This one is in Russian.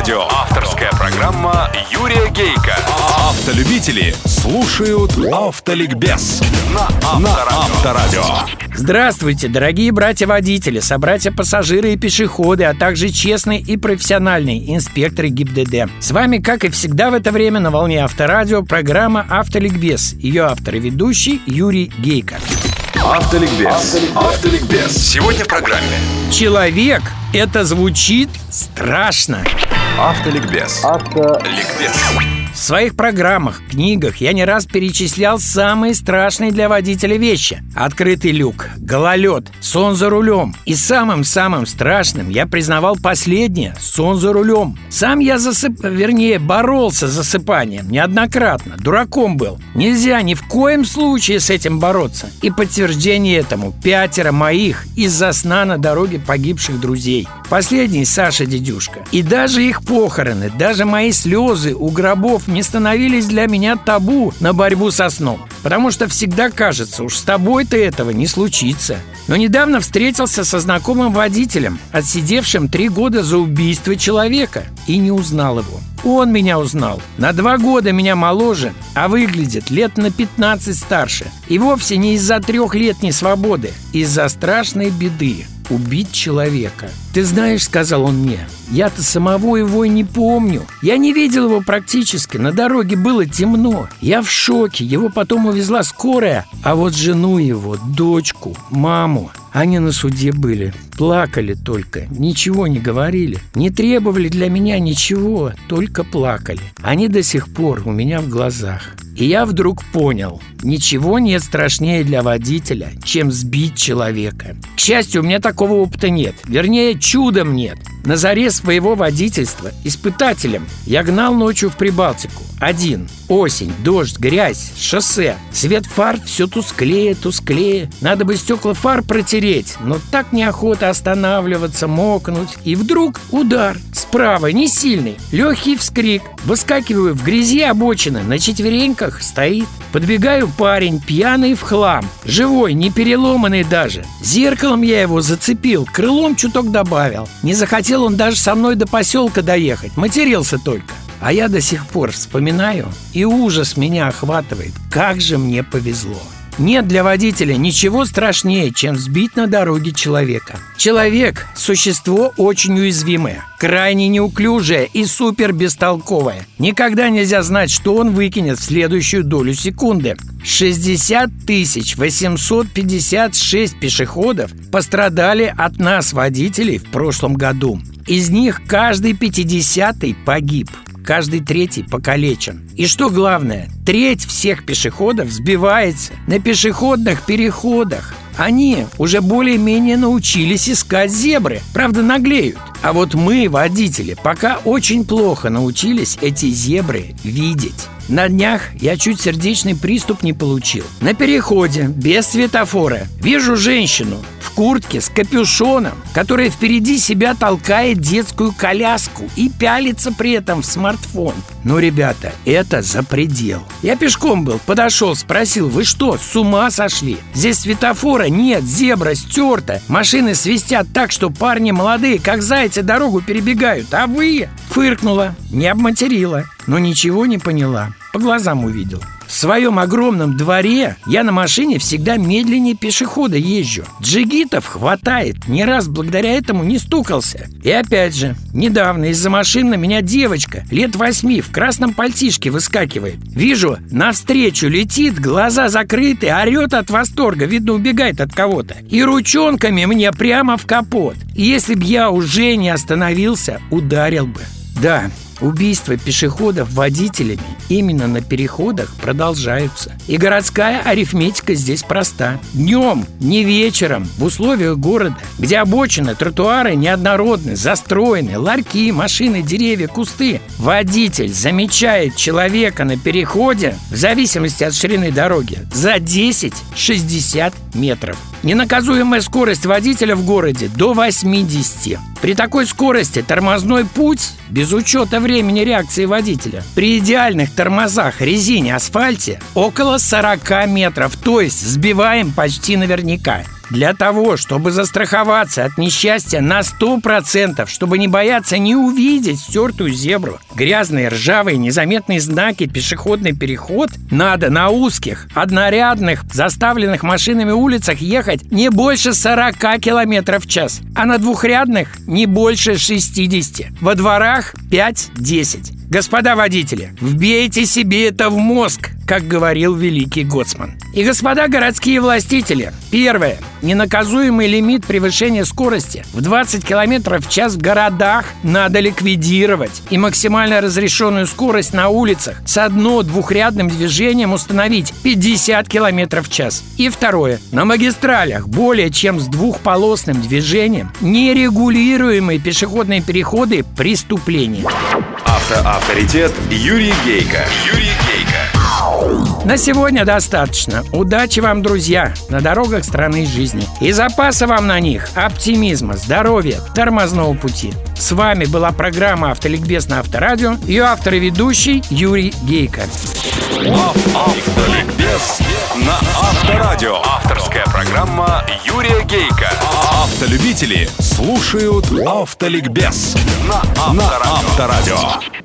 Авторадио. Авторская программа Юрия Гейка. Автолюбители слушают Автоликбез на Авторадио. Здравствуйте, дорогие братья-водители, собратья-пассажиры и пешеходы, а также честные и профессиональные инспекторы ГИБДД. С вами, как и всегда в это время, на волне Авторадио программа «Автоликбез». Ее автор и ведущий Юрий Гейко. Автоликбез. Автоликбез. Сегодня в программе Человек – это звучит страшно. Автоликбез. Автоликбез. В своих программах, книгах я не раз перечислял самые страшные для водителя вещи. Открытый люк, гололед, сон за рулем. И самым-самым страшным я признавал последнее – сон за рулем. Сам я засып... вернее, боролся с засыпанием неоднократно. Дураком был. Нельзя ни в коем случае с этим бороться. И подтверждение этому – пятеро моих из-за сна на дороге погибших друзей. Последний – Саша Дедюшка. И даже их похороны, даже мои слезы у гробов не становились для меня табу на борьбу со сном. Потому что всегда кажется, уж с тобой-то этого не случится. Но недавно встретился со знакомым водителем, отсидевшим три года за убийство человека, и не узнал его. Он меня узнал. На два года меня моложе, а выглядит лет на 15 старше. И вовсе не из-за трехлетней свободы, из-за страшной беды убить человека. «Ты знаешь, — сказал он мне, — я-то самого его и не помню. Я не видел его практически, на дороге было темно. Я в шоке, его потом увезла скорая, а вот жену его, дочку, маму, они на суде были, плакали только, ничего не говорили, не требовали для меня ничего, только плакали. Они до сих пор у меня в глазах. И я вдруг понял, ничего нет страшнее для водителя, чем сбить человека. К счастью, у меня такого опыта нет, вернее, чудом нет. На заре своего водительства испытателем я гнал ночью в Прибалтику. Один. Осень, дождь, грязь, шоссе. Свет фар все тусклее, тусклее. Надо бы стекла фар протереть, но так неохота останавливаться, мокнуть. И вдруг удар. Справа, не сильный. Легкий вскрик. Выскакиваю в грязи обочины, на четвереньках стоит. Подбегаю парень, пьяный в хлам. Живой, не переломанный даже. Зеркалом я его зацепил, крылом чуток добавил. Не захотел он даже со мной до поселка доехать. Матерился только. А я до сих пор вспоминаю, и ужас меня охватывает. Как же мне повезло. Нет для водителя ничего страшнее, чем сбить на дороге человека. Человек – существо очень уязвимое, крайне неуклюжее и супер бестолковое. Никогда нельзя знать, что он выкинет в следующую долю секунды. 60 тысяч 856 пешеходов пострадали от нас, водителей, в прошлом году. Из них каждый пятидесятый погиб каждый третий покалечен. И что главное, треть всех пешеходов сбивается на пешеходных переходах. Они уже более-менее научились искать зебры, правда наглеют. А вот мы, водители, пока очень плохо научились эти зебры видеть. На днях я чуть сердечный приступ не получил. На переходе, без светофора, вижу женщину куртке с капюшоном, которая впереди себя толкает детскую коляску и пялится при этом в смартфон. Ну, ребята, это за предел. Я пешком был, подошел, спросил, вы что, с ума сошли? Здесь светофора нет, зебра стерта. Машины свистят так, что парни молодые, как зайцы, дорогу перебегают. А вы? Фыркнула, не обматерила, но ничего не поняла. По глазам увидел. В своем огромном дворе я на машине всегда медленнее пешехода езжу. Джигитов хватает, не раз благодаря этому не стукался. И опять же, недавно из-за машин на меня девочка лет восьми в красном пальтишке выскакивает. Вижу, навстречу летит, глаза закрыты, орет от восторга, видно убегает от кого-то. И ручонками мне прямо в капот. Если б я уже не остановился, ударил бы. Да, Убийства пешеходов водителями именно на переходах продолжаются. И городская арифметика здесь проста. Днем, не вечером, в условиях города, где обочины, тротуары неоднородны, застроены, ларьки, машины, деревья, кусты, водитель замечает человека на переходе, в зависимости от ширины дороги, за 10-60 метров. Ненаказуемая скорость водителя в городе до 80. При такой скорости тормозной путь, без учета времени реакции водителя, при идеальных тормозах, резине, асфальте, около 40 метров, то есть сбиваем почти наверняка. Для того, чтобы застраховаться от несчастья на 100%, чтобы не бояться не увидеть стертую зебру, грязные, ржавые, незаметные знаки, пешеходный переход, надо на узких, однорядных, заставленных машинами улицах ехать не больше 40 км в час, а на двухрядных не больше 60. Во дворах 5-10. Господа водители, вбейте себе это в мозг, как говорил великий Гоцман. И господа городские властители, первое. Ненаказуемый лимит превышения скорости в 20 км в час в городах надо ликвидировать и максимально разрешенную скорость на улицах с одно-двухрядным движением установить 50 км в час. И второе. На магистралях более чем с двухполосным движением нерегулируемые пешеходные переходы – преступление. Автоавторитет Юрий Гейко. Юрий. На сегодня достаточно. Удачи вам, друзья, на дорогах страны жизни. И запаса вам на них оптимизма, здоровья, тормозного пути. С вами была программа «Автоликбез» на Авторадио. Ее автор и ведущий Юрий Гейко. Автоликбез на Авторадио. Авторская программа Юрия Гейка. Автолюбители слушают Автоликбез на Авторадио.